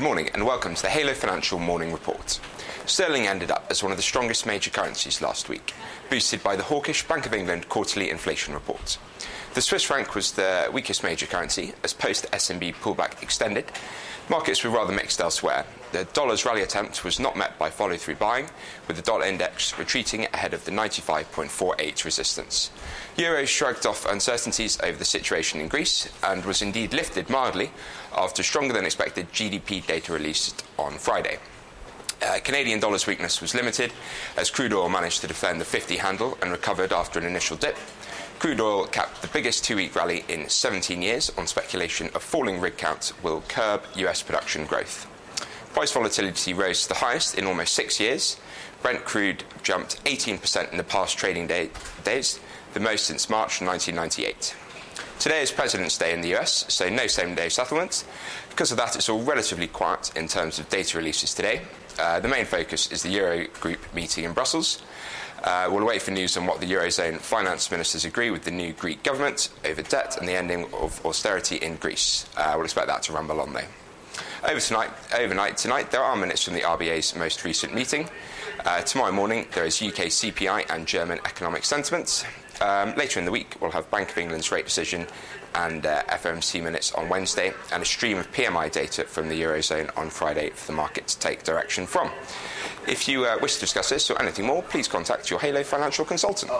morning and welcome to the Halo Financial Morning Report. Sterling ended up as one of the strongest major currencies last week, boosted by the hawkish Bank of England quarterly inflation report. The Swiss franc was the weakest major currency as post SNB pullback extended. Markets were rather mixed elsewhere. The dollar's rally attempt was not met by follow through buying, with the dollar index retreating ahead of the 95.48 resistance. Euro shrugged off uncertainties over the situation in Greece and was indeed lifted mildly after stronger than expected GDP data released on Friday. Uh, Canadian dollar's weakness was limited as crude oil managed to defend the 50 handle and recovered after an initial dip. Crude oil capped the biggest two week rally in 17 years on speculation of falling rig count will curb US production growth. Price volatility rose to the highest in almost six years. Brent crude jumped 18% in the past trading day, days, the most since March 1998. Today is President's Day in the US, so no same day settlements. Because of that, it's all relatively quiet in terms of data releases today. Uh, the main focus is the Eurogroup meeting in Brussels. Uh, we'll wait for news on what the Eurozone finance ministers agree with the new Greek government over debt and the ending of austerity in Greece. Uh, we'll expect that to rumble on, though. Over tonight, overnight tonight, there are minutes from the RBA's most recent meeting. Uh, tomorrow morning, there is UK CPI and German economic sentiments. Um, later in the week, we'll have Bank of England's rate decision and uh, FOMC minutes on Wednesday, and a stream of PMI data from the Eurozone on Friday for the market to take direction from. If you uh, wish to discuss this or anything more, please contact your Halo financial consultant.